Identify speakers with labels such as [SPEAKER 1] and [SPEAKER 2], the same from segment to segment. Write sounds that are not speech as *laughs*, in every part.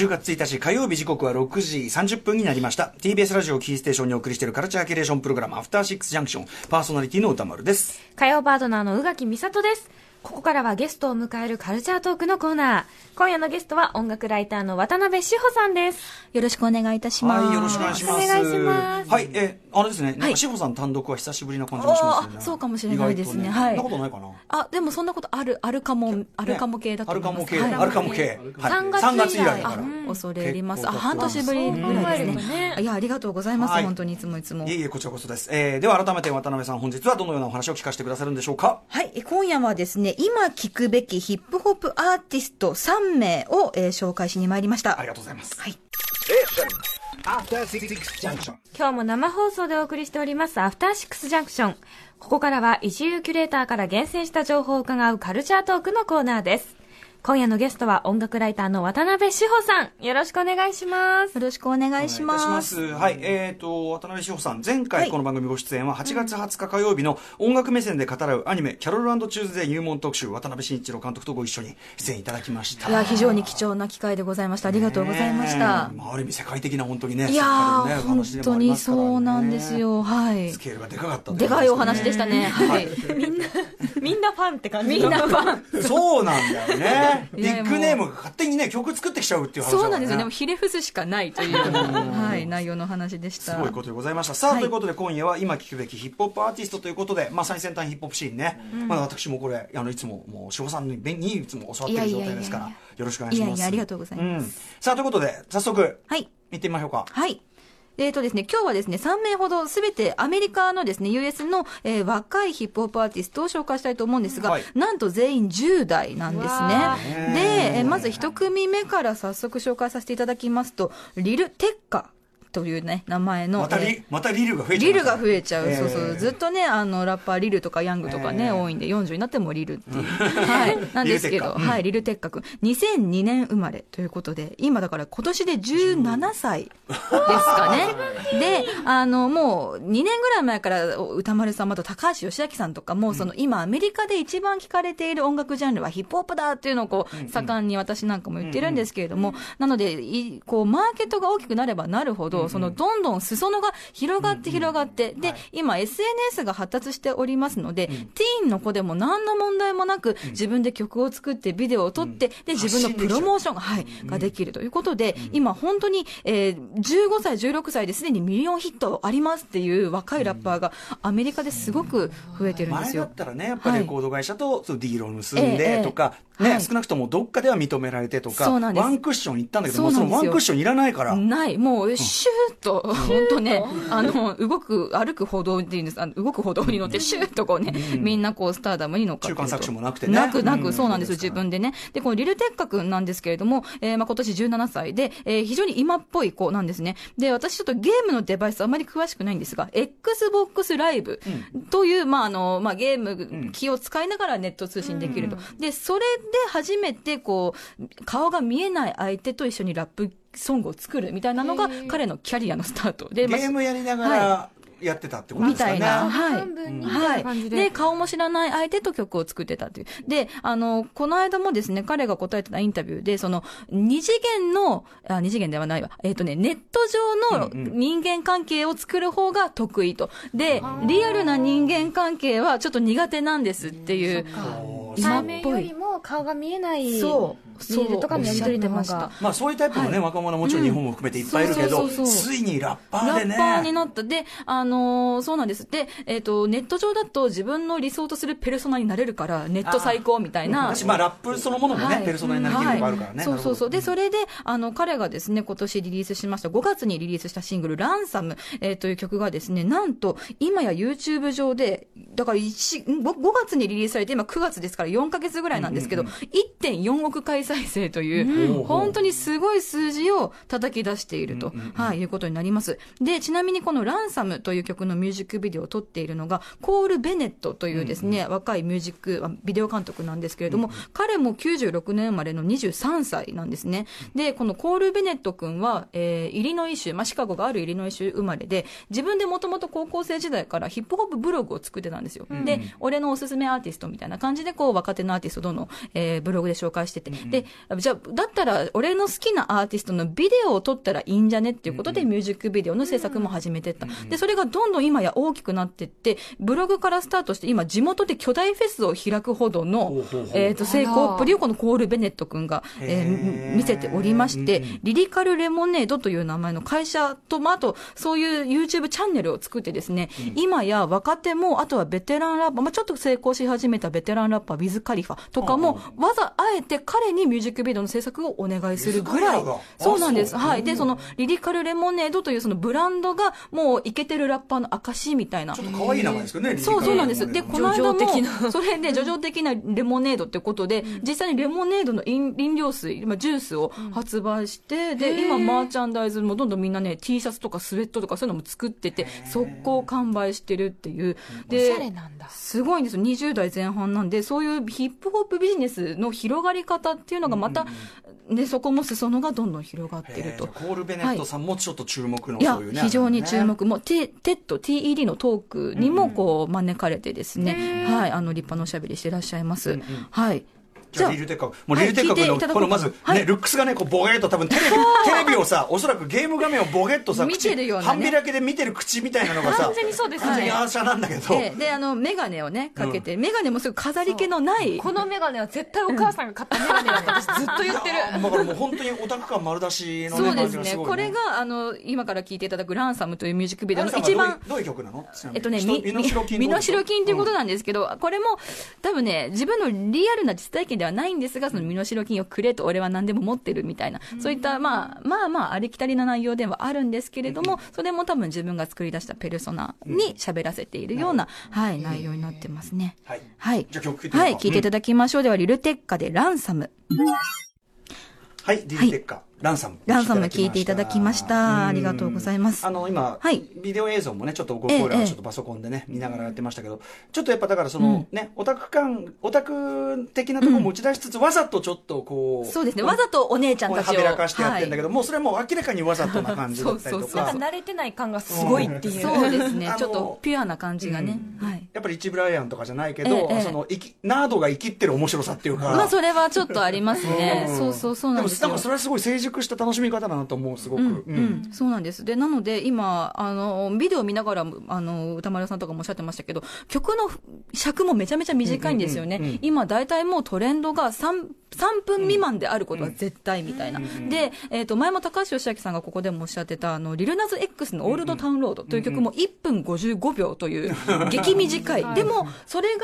[SPEAKER 1] 10月1日火曜日時刻は6時30分になりました。TBS ラジオキーステーションにお送りしているカルチャーキュレーションプログラムアフターシックスジャンクションパーソナリティの歌丸です。
[SPEAKER 2] 火曜パートナーの宇垣美里です。ここからはゲストを迎えるカルチャートークのコーナー。今夜のゲストは音楽ライターの渡辺志保さんです。
[SPEAKER 3] よろしくお願いいたします。
[SPEAKER 1] はい、よろしくお願いします。
[SPEAKER 2] お願いします
[SPEAKER 1] はい、え、あれですね、なんか志保さん単独は久しぶりな感じもしますよね。
[SPEAKER 3] そうかもしれないですね。はい。
[SPEAKER 1] そんなことないかな。
[SPEAKER 3] あ、でもそんなことある、あるかも、あるかも系だと思います。
[SPEAKER 1] あるかも系、あるかも系。
[SPEAKER 2] 3月
[SPEAKER 1] 3月以来だ
[SPEAKER 3] あ
[SPEAKER 1] から。、
[SPEAKER 3] 恐れ入ります。あ、半年ぶりぐらいですね。いや、ありがとうございます。
[SPEAKER 1] はい
[SPEAKER 3] 本当にいつもいつも
[SPEAKER 1] いえ。いえ、こちらこそです。えー、では改めて渡辺さん、本日はどのようなお話を聞かせてくださるんでしょうか？
[SPEAKER 3] はい、え今夜はですね、今聞くべきヒップホップアーティスト3名を、えー紹介しに参りました。
[SPEAKER 1] ありがとうございます。
[SPEAKER 3] はい。
[SPEAKER 2] 今日も生放送でお送りしております、アフターシックスジャンクション。ここからは、一流キュレーターから厳選した情報を伺うカルチャートークのコーナーです。今夜のゲストは音楽ライターの渡辺志保さん。よろしくお願いします。
[SPEAKER 3] よろしくお願いします。
[SPEAKER 1] いいたしますはい、えーと、渡辺志保さん、前
[SPEAKER 3] はい
[SPEAKER 1] 回この番組ご出演は8月20日火曜日の音楽目線で語らうアニメ、キャロルチューズデー入門特集、渡辺慎一郎監督とご一緒に出演いただきました。
[SPEAKER 3] いや、非常に貴重な機会でございました。ありがとうございました
[SPEAKER 1] まあ、ある意味世界的な本当にね、
[SPEAKER 3] いや
[SPEAKER 1] ねお
[SPEAKER 3] 本当にそうなんですよ。はい
[SPEAKER 1] ス。ケールがでかかった
[SPEAKER 3] でかいお話でしたね。はい。
[SPEAKER 2] みんなファンって感じ
[SPEAKER 3] みんなファン。
[SPEAKER 1] そうなんだよね。ビッグネームが勝手にね、曲作ってきちゃうっていう話ね。
[SPEAKER 3] そうなんですよ。でも、ひれ伏すしかないという、はい、内容の話でした。
[SPEAKER 1] すごいことでございました。さあ、
[SPEAKER 3] はい
[SPEAKER 1] ということで今夜は今聞くべきヒップホップアーティストということで、まあ最先端ヒップホップシーンね。まだ私もこれ、あの、いつも、もう、志保さんににいつも教わってる状態ですから、よろしくお願いします。
[SPEAKER 3] いやいやありがとうございます
[SPEAKER 1] んさあ、ということで、早速、
[SPEAKER 3] はい。
[SPEAKER 1] 行ってみましょうか。
[SPEAKER 3] はい。えーとですね、今日はですね、3名ほどすべてアメリカのですね、US の、えー若いヒップホップアーティストを紹介したいと思うんですが、
[SPEAKER 1] はい
[SPEAKER 3] なんと全員10代なんです
[SPEAKER 2] わ
[SPEAKER 3] ね。で、えーまず1組目から早速紹介させていただきますと、リル・テッカというね、名前の。
[SPEAKER 1] またリ、
[SPEAKER 3] えー
[SPEAKER 1] またリルが増えちゃう。
[SPEAKER 3] リルが増えちゃう、
[SPEAKER 1] えー。
[SPEAKER 3] そうそう、ずっとね、あのラッパー、リルとかヤングとかね、
[SPEAKER 1] えー。
[SPEAKER 3] 多いんで、40になってもリルっていう、はい、*laughs* なんですけど、はい、リルテッカ君、2002年生まれということで、今だから今年で17歳ですかね。で、あの、もう2年ぐらい前から歌丸さん、あと高橋義明さんとかも、その今アメリカで一番聞かれている音楽ジャンルはヒップホップだっていうのをこう、盛ん。に私なんかも言ってるんですけれども、なので、いこう、マーケットが大きくなればなるほど、その、どんどん裾野が広がって広がって、で、今 SNS が発達しておりますので、ティーンの子でも何の問題もなく、自分で曲を作って、ビデオを撮って、で、自分のプロモーションが、はい、ができるということで、今本当に、えー、15歳、16歳ですでにミリオンヒットありますっていう若いラッパーが、アメリカですごく増えてるんですよ。
[SPEAKER 1] 前だっ。たらね、やっぱりレコード会社とディールを結ん
[SPEAKER 3] ええ
[SPEAKER 1] でとか、ね、少なくともどっかでは認められてとか、ワンクッションいったんだけども、そのワンクッションいらないから。
[SPEAKER 3] ない。もう、シューッと、本当ね、あの、動く、歩く歩道っていうんですあの動く歩道に乗って、シューッとこうね、みんなこう、スターダムに乗っかって。
[SPEAKER 1] 中間作詞もなくてね
[SPEAKER 3] なくなく、
[SPEAKER 1] うん
[SPEAKER 3] そうなんですよ、自分でね。で、このリルテッカ君なんですけれども、えーまあ今年17歳で、えー非常に今っぽい子なんですね。で、私ちょっとゲームのデバイスあまり詳しくないんですが、Xbox ライブという、まあ、あの、まあ、ゲーム機を使いながらネット通信できると。で、それで初めて、こう、顔が見えない相手と一緒にラップソングを作るみたいなのが彼のキャリアのスタートで、
[SPEAKER 1] ゲ
[SPEAKER 3] まあ
[SPEAKER 1] ームやりながらやってたってことで
[SPEAKER 3] み
[SPEAKER 1] すかね。
[SPEAKER 3] たいな、はい。
[SPEAKER 2] 半分にみたいで。
[SPEAKER 3] で、顔も知らない相手と曲を作ってたっていう。で、あの、この間もですね、彼が答えてたインタビューで、その、二次元の、あ、二次元ではないわ。えっ、とね、ネット上の人間関係を作る方が得意と。で、リアルな人間関係はちょっと苦手なんですっていう。今っ。
[SPEAKER 2] よりも顔が見えない
[SPEAKER 3] そう。
[SPEAKER 2] メールとかもやり取りの方
[SPEAKER 3] おっしゃって
[SPEAKER 2] が。
[SPEAKER 1] まあそういうタイプのね、若者はもちろん日本も含めていっぱいいるけど、ついにラッパ
[SPEAKER 3] ラ
[SPEAKER 1] ーでね。
[SPEAKER 3] ッパーになった。で、あのーそうなんです。で、えっ、と、ネット上だと自分の理想とするペルソナになれるから、ネット最高みたいな。
[SPEAKER 1] 私まあラップそのものもね、
[SPEAKER 3] はい
[SPEAKER 1] ペルソナになるとこあるからね。
[SPEAKER 3] はいそうそうそう。で、それで、あの、彼がですね、今年リリースしました、5月にリリースしたシングル、ランサム、えーという曲がですね、なんと、今や YouTube 上で、だから1、ん 5, 5月にリリースされて、今9月ですから4ヶ月ぐらいなんですけど、1.4億回再生という、
[SPEAKER 1] うん。
[SPEAKER 3] 本当にすごい数字を叩き出していると、はい、いうことになります。で、ちなみにこのランサムという曲のミュージックビデオを撮っているのが、コール・ベネットというですね、若いミュージック、あビデオ監督なんですけれども、彼も96年生まれの23歳なんですね。で、このコール・ベネット君は、えーイリノイ州、まあ、シカゴがあるイリノイ州生まれで、自分でもともと高校生時代からヒップホップブログを作ってたんですよ。で、俺のおすすめアーティストみたいな感じで、こう、若手のアーティストどの、えーブログで紹介してて、で、で、じゃあ、だったら、俺の好きなアーティストのビデオを撮ったらいいんじゃねっていうことで、ミュージックビデオの制作も始めてった。で、それがどんどん今や大きくなってって、ブログからスタートして、今、地元で巨大フェスを開くほどのえっと、成功っぷりをこのコール・ベネット君が、え見せておりまして、リリカル・レモネードという名前の会社と、まあ、あと、そういう YouTube チャンネルを作ってですね、今や若手も、あとはベテランラッパー、まあ、ちょっと成功し始めたベテランラッパー、ウィズ・カリファとかも、わざあえて彼にミュージックビデオの制作をお願いするぐらい。そうなんです。はい。で、その、リリカル・レモネードというそのブランドが、もうイケてるラッパーの証みたいな。
[SPEAKER 1] ちょっと可愛い名前ですけどね、
[SPEAKER 3] そうそうなんです。で、この間もそれで叙情的なレモネードってことで、実際にレモネードの飲飲料水、まあジュースを発売して、で、今、マーチャンダイズもどんどんみんなね、T シャツとかスウェットとかそういうのも作ってて、速攻完売してるっていう。で、
[SPEAKER 2] おしゃれなんだ
[SPEAKER 3] すごいんですよ。20代前半なんで、そういうヒップホップビジネスの広がり方っていうのがまた、で、そこも裾野がどんどん広がってると。
[SPEAKER 1] コール・ベネットさんもちょっと注目の
[SPEAKER 3] いや
[SPEAKER 1] そういうね。
[SPEAKER 3] 非常に注
[SPEAKER 1] あ
[SPEAKER 3] 目、もうテテッド、TED のトークにもこう招かれてですね、はい、あの立派なおしゃべりしてらっしゃいます。はい。
[SPEAKER 1] じゃあ、リルテッカー、もうリルテッカの、
[SPEAKER 3] こ
[SPEAKER 1] のまず、
[SPEAKER 3] はい。
[SPEAKER 1] ね、ルックスがね、こう、ボゲと多分テレビ、テレビをさ、おそらくゲーム画面をボゲっとさ、
[SPEAKER 3] 見てるようなね。
[SPEAKER 1] 半開けで見てる口みたいなのがさ、
[SPEAKER 2] 完全にそうです。ね
[SPEAKER 1] 完全にアーシャなんだけど、
[SPEAKER 3] で、で、あの、メガネをね、かけて、メガネもすぐ飾り気のない、
[SPEAKER 2] このメガネは絶対お母さんが買ったメガネだって私ずっと言ってる。
[SPEAKER 1] だからもう本当にオタク感丸出しのね、
[SPEAKER 3] そうですね。これが、あの、今から聴いていただくランサムというミュージックビデオの一番、
[SPEAKER 1] どういう曲なの？
[SPEAKER 3] えっとね、
[SPEAKER 1] み身代金
[SPEAKER 3] 身代金ということ
[SPEAKER 1] だ。
[SPEAKER 3] なんですけど、これも、多分ね、自分のリアルな実体験ではないんですが、その身代金をくれと俺は何でも持ってるみたいな、そういった、まあ、まあまあ、ありきたりな内容ではあるんですけれども、それも多分自分が作り出したペルソナに喋らせているような、はい、内容になってますね。
[SPEAKER 1] はい。
[SPEAKER 3] はい。
[SPEAKER 1] じゃあ曲聴いて
[SPEAKER 3] い、聴いていただきましょう。では、リルテッカでランサム。
[SPEAKER 1] はい、リルテッカー、ランサム。
[SPEAKER 3] ランサム聞いていただきました。ありがとうございます。
[SPEAKER 1] あの、今、
[SPEAKER 3] はい
[SPEAKER 1] ビデオ映像もね、ちょっとご
[SPEAKER 3] ええ
[SPEAKER 1] コーラはちょっとパソコンでね、見ながらやってましたけど、ちょっとやっぱだからその、ね、オタク感、オタク的なところも打ち出しつつ、わざとちょっとこう、
[SPEAKER 3] そうですね。わざとお姉ちゃんたちを。
[SPEAKER 1] はべらかしてやってんだけ
[SPEAKER 3] ど、
[SPEAKER 1] ど、もうそれはもう明らかにわざとな感じだったりと
[SPEAKER 3] そうそう
[SPEAKER 1] か
[SPEAKER 2] なんか、慣れてない感がすごいっていう。
[SPEAKER 3] そうですね。ちょっとピュアな感じがね。はい。
[SPEAKER 1] やっぱりイチブライアンとかじゃないけど、その、生き、ナードが生きってる面白さっていうか、
[SPEAKER 3] まあ、それはちょっとありますね。
[SPEAKER 1] ん
[SPEAKER 3] そうそう、そうなんですよ
[SPEAKER 1] でもなんか。それはすごい成熟した楽しみ方だなと思う、すごく。
[SPEAKER 3] うん
[SPEAKER 1] う
[SPEAKER 3] うんん、そうなんです。で、なので、今、あの、ビデオ見ながら、あの、歌丸さんとかもおっしゃってましたけど、曲の尺もめちゃめちゃ短いんですよね。
[SPEAKER 1] うんうんうんうん
[SPEAKER 3] 今、大体もうトレンドが3、3分未満であることは絶対みたいな。で、えっ、と、前も高橋義明さんがここでもおっしゃってた、あの、リルナズ X のオールドタウンロードという曲も1分55秒という、激短 *laughs* い。でも、それが、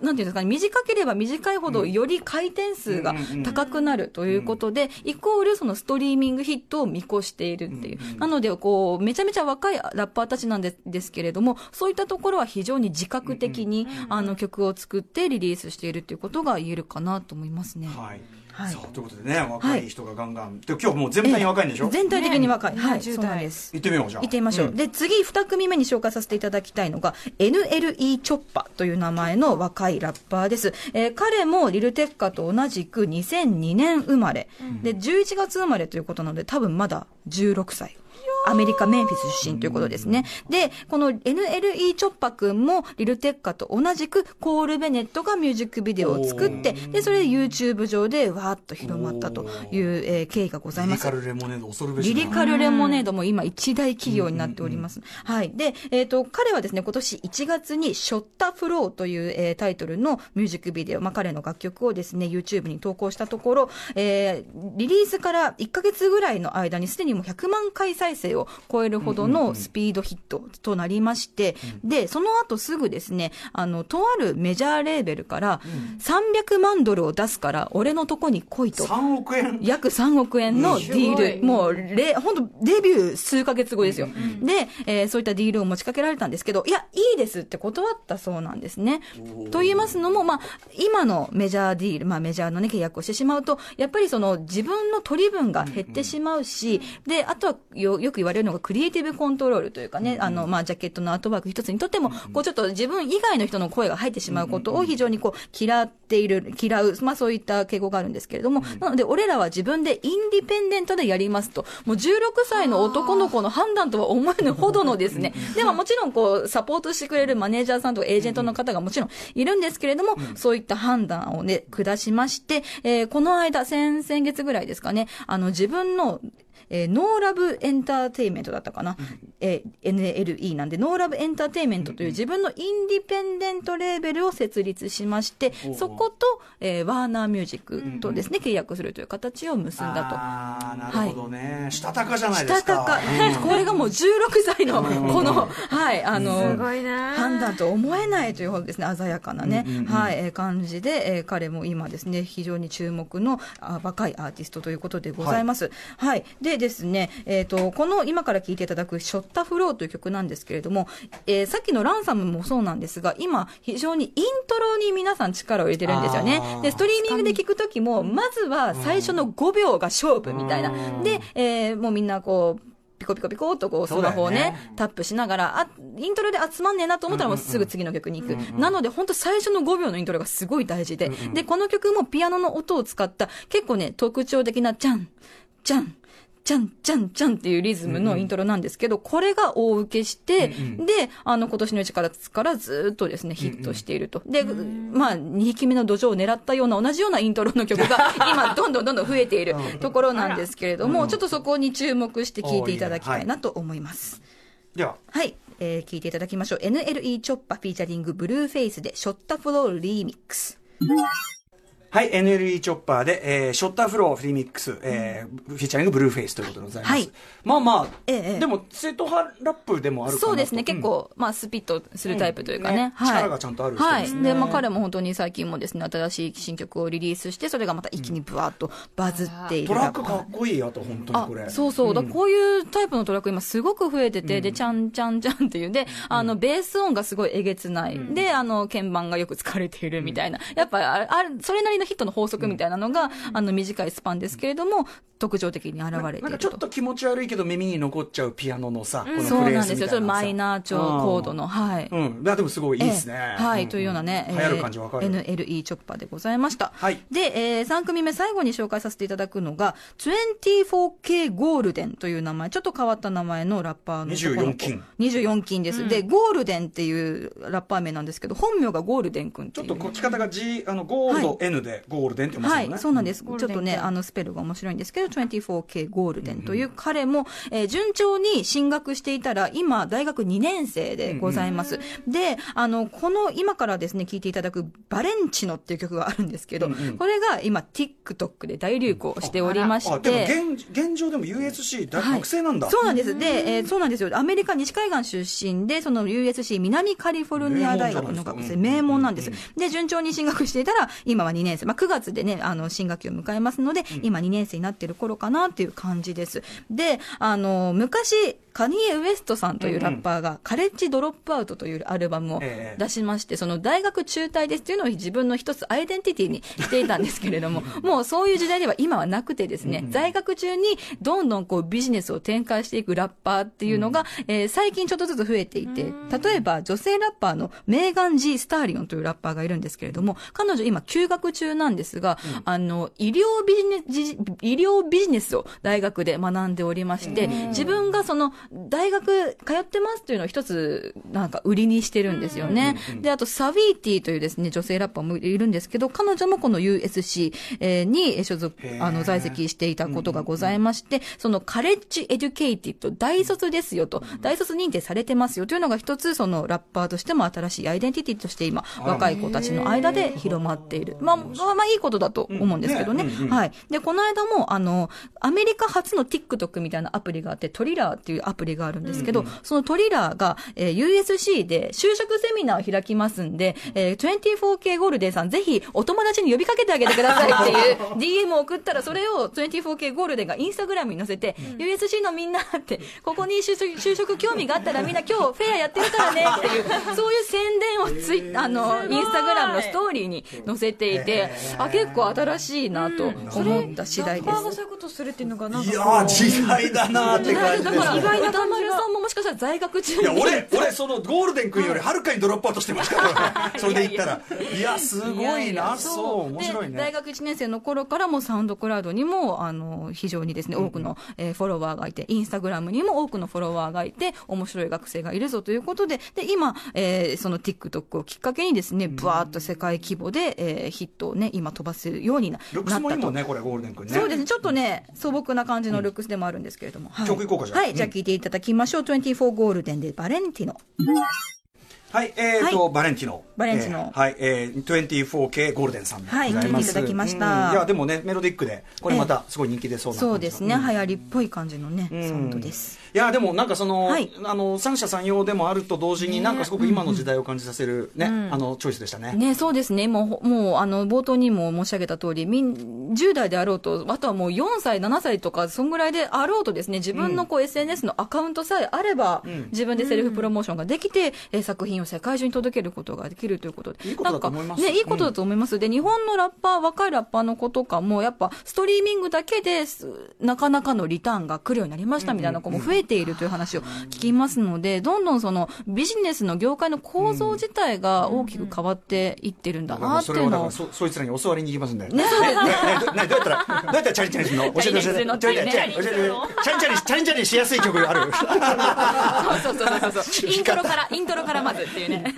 [SPEAKER 3] なんていうんですかね、短ければ短いほど、より回転数が高くなるということで、イコールそのストリーミングヒットを見越しているっていう。なので、こう、めちゃめちゃ若いラッパーたちなんですですけれども、そういったところは非常に自覚的に、あの、曲を作ってリリースしているっていうことが言えるかなと思いますね。
[SPEAKER 1] はい。
[SPEAKER 3] はい
[SPEAKER 1] そう、ということでね、若い人がガンガン。で、今日もう全体に若いんでしょ、
[SPEAKER 3] 全体的に若い。
[SPEAKER 2] ね
[SPEAKER 3] はい、
[SPEAKER 2] 10
[SPEAKER 3] そうなん
[SPEAKER 2] 代
[SPEAKER 3] です。
[SPEAKER 1] 行ってみよう、じゃあ。
[SPEAKER 3] 行ってみましょう。
[SPEAKER 1] ん
[SPEAKER 3] で、次、二組目に紹介させていただきたいのが、NLE チョッパという名前の若いラッパーです。えー彼もリルテッカと同じく2002年生まれ。で、11月生まれということなので、多分まだ16歳。アメリカ・メンフィス出身ということですね。で、この NLE チョッパ君もリルテッカと同じくコール・ベネットがミュージックビデオを作って、で、それで YouTube 上でわーっと広まったという、えー経緯がございます
[SPEAKER 1] リリカ。ルレモネード恐るべしな。
[SPEAKER 3] リリカルレモネードも今一大企業になっております。はい。で、えっ、と、彼はですね、今年1月にショッタフローという、えータイトルのミュージックビデオ、まあ、彼の楽曲をですね、YouTube に投稿したところ、えーリリースから1ヶ月ぐらいの間にすでにもう100万回再生を超えるほどのスピードヒットとなりまして、で、その後すぐですね、あの、とあるメジャーレーベルから300万ドルを出すから、俺のとこに来いと。
[SPEAKER 1] 3億円。
[SPEAKER 3] 約3億円のディール、もう、れ、本当デビュー数ヶ月後ですよ。で、えーそういったディールを持ちかけられたんですけど、いや、いいですって断ったそうなんですね。と言いますのも、まあ、今のメジャーディール、まあ、メジャーのね、契約をしてしまうと、やっぱりその、自分の取り分が減ってしまうし、で、あとはよ、よく言われるのがクリエイティブコントロールというかね、あの、まあ、ジャケットのアートワーク一つにとっても、こうちょっと自分以外の人の声が入ってしまうことを非常にこう、嫌っている、嫌う、まあそういった傾向があるんですけれども、なので、俺らは自分でインディペンデントでやりますと、もう16歳の男の子の判断とは思えぬほどのですね、でももちろんこう、サポートしてくれるマネージャーさんとかエージェントの方がもちろんいるんですけれども、そういった判断をね、下しまして、えーこの間、先、先月ぐらいですかね、あの、自分の、えーノーラブエンターテインメントだったかな、えー NLE なん。で、ノーラブエンターテインメントという自分のインディペンデントレーベルを設立しまして、そこと、えーワーナーミュージックとですね、契約するという形を結んだと。
[SPEAKER 1] ああ、なるほどね。したたかじゃないですか。
[SPEAKER 3] したたか、これがもう16歳の、この、はい、あの、
[SPEAKER 2] すごいな
[SPEAKER 3] 判断と思えないというほどですね、鮮やかなね、はい、えー感じで、えー彼も今ですね、非常に注目のあ若いアーティストということでございます。はい。でですね、えっ、と、この今から聴いていただく、ショッタフローという曲なんですけれども、えーさっきのランサムもそうなんですが、今、非常にイントロに皆さん力を入れてるんですよね。で、ストリーミングで聞くときも、まずは最初の5秒が勝負みたいな。で、えーもうみんなこう、ピコピコピコっとこうスマホをね
[SPEAKER 1] ね
[SPEAKER 3] タップしながら、あ、イントロで集まんねえなと思ったらもうすぐ次の曲に行く。なので本当最初の5秒のイントロがすごい大事で、で、この曲もピアノの音を使った結構ね、特徴的なチャン、チャン、チャン、チャン、チャンっていうリズムのイントロなんですけど、これが大受けして、で、あの、今年の1月からずっとですね、ヒットしていると。で、まあ、2匹目の土壌を狙ったような、同じようなイントロの曲が、*laughs* 今、どんどんどんどん増えているところなんですけれども、ちょっとそこに注目して聴いていただきたいなと思います。
[SPEAKER 1] では、
[SPEAKER 3] はい、えー、聞いていただきましょう。NLE チョッパフィーチャリングブルーフェイスで、ショッタフローリーミックス。
[SPEAKER 1] はい、NLE チョッパーで、えー、 Shotta Flow remix、えー、 featuring ブルーフェイスということでございます。
[SPEAKER 3] はい。
[SPEAKER 1] まあまあ、
[SPEAKER 3] ええええ。
[SPEAKER 1] でも、正統派ラップでもある
[SPEAKER 3] そうですね、結
[SPEAKER 1] ん
[SPEAKER 3] 構、まあ、 spit するタイプというかね。
[SPEAKER 1] 力がちゃんとある人
[SPEAKER 3] はい。
[SPEAKER 1] ですね。
[SPEAKER 3] で、まあ、彼も本当に最近もですね、新しい新曲をリリースして、それがまた一気にブワーッとバズっている。
[SPEAKER 1] トラックかっこいいやと、本当に
[SPEAKER 3] あ
[SPEAKER 1] これ。
[SPEAKER 3] そうそう、だこういうタイプのトラック今すごく増えてて、で、ちゃんちゃんちゃんっていう、で、あの、ベース音がすごいえげつない。で、あの、鍵盤がよく使われているみたいな。やっぱあれそれなりのヒットの法則みたいなのが、あの、短いスパンですけれども、特徴的に現れていると。
[SPEAKER 1] なんかちょっと気持ち悪いけど耳に残っちゃうピアノのさ、この
[SPEAKER 3] そう
[SPEAKER 1] フレー
[SPEAKER 3] なんですよ。マイナー調コードの、はい。
[SPEAKER 1] うん。でもすごいいいですね。
[SPEAKER 3] ええはい、というようなね、
[SPEAKER 1] ん流行る感じわかる。
[SPEAKER 3] えー NLE チョッパーでございました。
[SPEAKER 1] はい
[SPEAKER 3] で、えー、3組目最後に紹介させていただくのが、24K ゴールデンという名前、ちょっと変わった名前のラッパーの男の子。
[SPEAKER 1] 24金。
[SPEAKER 3] 24金です、で、ゴールデンっていうラッパー名なんですけど、本名がゴールデン君。
[SPEAKER 1] ちょっと書き方が G、あの、ゴールド N でゴールデンって言いますよね。
[SPEAKER 3] はい、そうなんです。ちょっとね、あの、スペルが面白いんですけど、24K ゴールデンという彼も、えー順調に進学していたら、今、大学2年生でございます。で、あの、この、今からですね、聴いていただく、バレンチノっていう曲があるんですけど、これが今、TikTok で大流行しておりまし
[SPEAKER 1] あ、でも
[SPEAKER 3] て、
[SPEAKER 1] 現、現状でも USC 大
[SPEAKER 3] はい
[SPEAKER 1] 学生なんだ。
[SPEAKER 3] そうなんです。で、えーそうなんですよ。アメリカ西海岸出身で、その USC 南カリフォルニア大学の学生、名
[SPEAKER 1] 名門
[SPEAKER 3] 門なんで
[SPEAKER 1] す。
[SPEAKER 3] で、順調に進学していたら、今は2年生。まあ、9月でね、あの、新学期を迎えますので、今2年生になっている頃かなっていう感じです。で、あの、昔、カニエ・ウエストさんというラッパーが、カレッジ・ドロップアウトというアルバムを
[SPEAKER 1] ええ。
[SPEAKER 3] 出しまして、その大学中退ですっていうのを自分の一つアイデンティティにしていたんですけれども、もうそういう時代では今はなくてですね、在学中にどんどんこうビジネスを展開していくラッパーっていうのが、えー最近ちょっとずつ増えていて、例えば女性ラッパーのメーガン・ジー・スターリオンというラッパーがいるんですけれども、彼女今休学中なんですが、あの、医療ビジネス、じ医療ビジネスを大学で学んでおりまして、自分がその、大学通ってますというのを一つ、なんか売りにしてるんですよね。で、あと、サウィーティーというですね、女性ラッパーもいるんですけど、彼女もこの USC えーに所属あの、在籍していたことがございまして、その college educated、大卒ですよと、大卒認定されてますよというのが一つ、そのラッパーとしても新しいアイデンティティとして今、若い子たちの間で広まっている。まあ、まあ、まあいいことだと思うんですけどね。はい。で、この間も、あの、アメリカ初の TikTok みたいなアプリがあって、トリラーっていうアプリがあるんですけど、そのトリラーが、えー USC で就職セミナーを開きますんで、えー 24K ゴールデンさんぜひお友達に呼びかけてあげてくださいっていう *laughs* DM を送ったら、それを 24K ゴールデンがインスタグラムに載せて、USC のみんなって、ここに就職就職興味があったらみんな今日フェアやってるからね *laughs* っていう、そういう宣伝をツイあの、インスタグラムのストーリーに載せていて、あ、結構新しいなと思った次第です。
[SPEAKER 2] ラッパーがそういうことするっていうのがなん
[SPEAKER 1] いや
[SPEAKER 2] かこう。
[SPEAKER 1] ー、時代だなーって感じです
[SPEAKER 3] だから、
[SPEAKER 2] 意外な
[SPEAKER 3] 歌丸さんももしかしたら在学中に。
[SPEAKER 1] いや、俺、俺、そのゴールデン君よりはるかにドロップアウトしてましたから、それで言ったら。いや、すごいな、そう、面白いね。
[SPEAKER 3] で大学1年生の頃からもサウンドクラウドにも、あの、非常にですね、多くの、えーフォロワーがいて、インスタグラムにも多くのフォロワーがいて、面白い学生がいるぞということで、で、今、えーその TikTok をきっかけにですね、ブワーッと世界規模で、えーヒットをね、今飛ばせるようにな
[SPEAKER 1] ルックスもいい。もんね、これ、ゴールデン君ね。
[SPEAKER 3] そうですね、ちょっとね、素朴な感じのルックスでもあるんですけれども。はい
[SPEAKER 1] 曲いこうかじゃあ。
[SPEAKER 3] はい、じゃあ聴いていただきましょう。24ゴールデンでバレンティノ。
[SPEAKER 1] はい、えーと、バレンティノ。
[SPEAKER 3] バレンティノ
[SPEAKER 1] えーはい、えー、24K ゴールデンさんでございます。
[SPEAKER 3] はい聞いていただきました
[SPEAKER 1] うんいや、でもね、メロディックで、これまたすごい人気出そうな感じの
[SPEAKER 3] そうですね、流行りっぽい感じのね、サウンドです。
[SPEAKER 1] いやでもなんかその、
[SPEAKER 3] はい。
[SPEAKER 1] あの三者三様でもあると同時になんかすごく今の時代を感じさせるね、あのチョイスでしたね。
[SPEAKER 3] ね、そうですね。もう、もう、あの、冒頭にも申し上げた通り、みん、10代であろうと、あとはもう4歳、7歳とか、そんぐらいであろうとですね、自分のこう、SNS のアカウントさえあれば、自分でセルフプロモーションができて、えー作品を世界中に届けることができるということで。
[SPEAKER 1] いいことだと思います。
[SPEAKER 3] なんかね、いいことだと思います。で、日本のラッパー、若いラッパーの子とかも、やっぱ、ストリーミングだけです、なかなかのリターンが来るようになりましたみたいな子も増えているという話を聞きますので、どんどんその、ビジネスの業界の構造自体が大きく変わっていってるんだなっていうのを。
[SPEAKER 1] そそいつらに教わりに行きますんで。*laughs*
[SPEAKER 3] ね、ね。
[SPEAKER 1] ねどねどうやったら、どうやったらチャリチャリす *laughs* るの？教えて教えて。
[SPEAKER 3] チャリチャリ
[SPEAKER 1] チャリ、チャリチャリしやすい曲ある
[SPEAKER 3] そうそうそうそうそう。*laughs* イントロから、イントロからまずっていうね。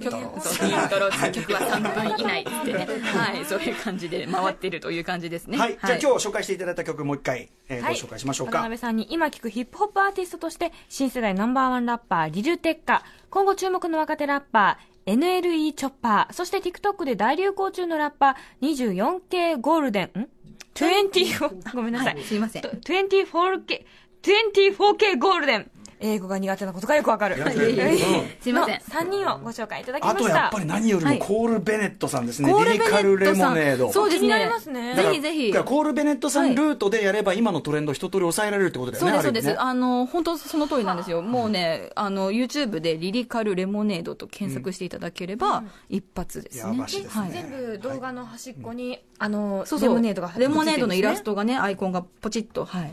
[SPEAKER 3] 曲、そう、イントロ、曲は3分以内ってね。はい、そういう感じで回ってるという感じですね。
[SPEAKER 1] はい。じゃあ今日紹介していただいた曲もう一回、えーご紹介しましょうか。
[SPEAKER 2] 渡辺さんに今聞くヒップホップアーティストとして新世代ナンバーワンラッパーリルテッカ。今後注目の若手ラッパー NLE チョッパー。そして TikTok で大流行中のラッパー 24K ゴールデン。ん？24ごめんなさい、
[SPEAKER 3] はい。すいません。
[SPEAKER 2] 24K 24K ゴールデン英語が苦手なことがよくわかる。
[SPEAKER 3] すいません。
[SPEAKER 2] の3人をご紹介いただきました。
[SPEAKER 1] あとやっぱり何より
[SPEAKER 3] はい。
[SPEAKER 1] もコール・ベネットさんですね。
[SPEAKER 3] コールベネ
[SPEAKER 1] リリカル・レ
[SPEAKER 3] ットさん
[SPEAKER 1] モネード。
[SPEAKER 3] そうですね。
[SPEAKER 2] 気になりますね。
[SPEAKER 3] ぜひぜひ。
[SPEAKER 1] コール・ベネットさんルートでやれば今のトレンド一通り抑えられるってことだよね。
[SPEAKER 3] そうです、そうです。
[SPEAKER 1] あ
[SPEAKER 3] の、本当その通りなんですよ。もうね、あの、YouTube でリリカルレモネードと検索していただければ、一発ですね。
[SPEAKER 2] 全部動画の端っこに、あのレモネードが
[SPEAKER 3] レモネードのイラス
[SPEAKER 2] ト
[SPEAKER 3] トがね、アイコンがポチッと、はい。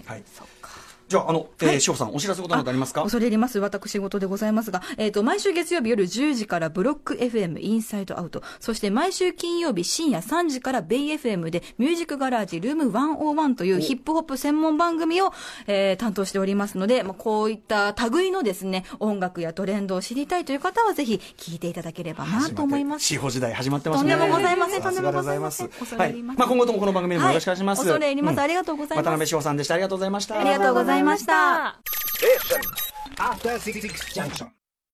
[SPEAKER 1] はい。じゃあ、あの、えー、しほさん、お知らせことなどありますか？
[SPEAKER 3] 恐れ入ります。私事でございますが、えっ、と、毎週月曜日夜10時からブロック FM インサイドアウト、そして毎週金曜日深夜3時からベイ FM でミュージックガラージルーム101というヒップホップ専門番組を、えー担当しておりますので、まあ、こういった類のですね、音楽やトレンドを知りたいという方はぜひ聞いていただければなと思います。
[SPEAKER 1] 司法時代始まってますね。
[SPEAKER 3] とんでもございません。とんでもございません
[SPEAKER 1] はい。
[SPEAKER 3] 恐れ入ります
[SPEAKER 1] まあ、今後ともこの番組でもよろしくお願いします。
[SPEAKER 3] はい恐れ入ります
[SPEAKER 1] ん
[SPEAKER 3] ありがとうございます
[SPEAKER 1] 渡辺志保さんでした。ありがとうございました。
[SPEAKER 3] ありがとうございました。
[SPEAKER 4] ございました。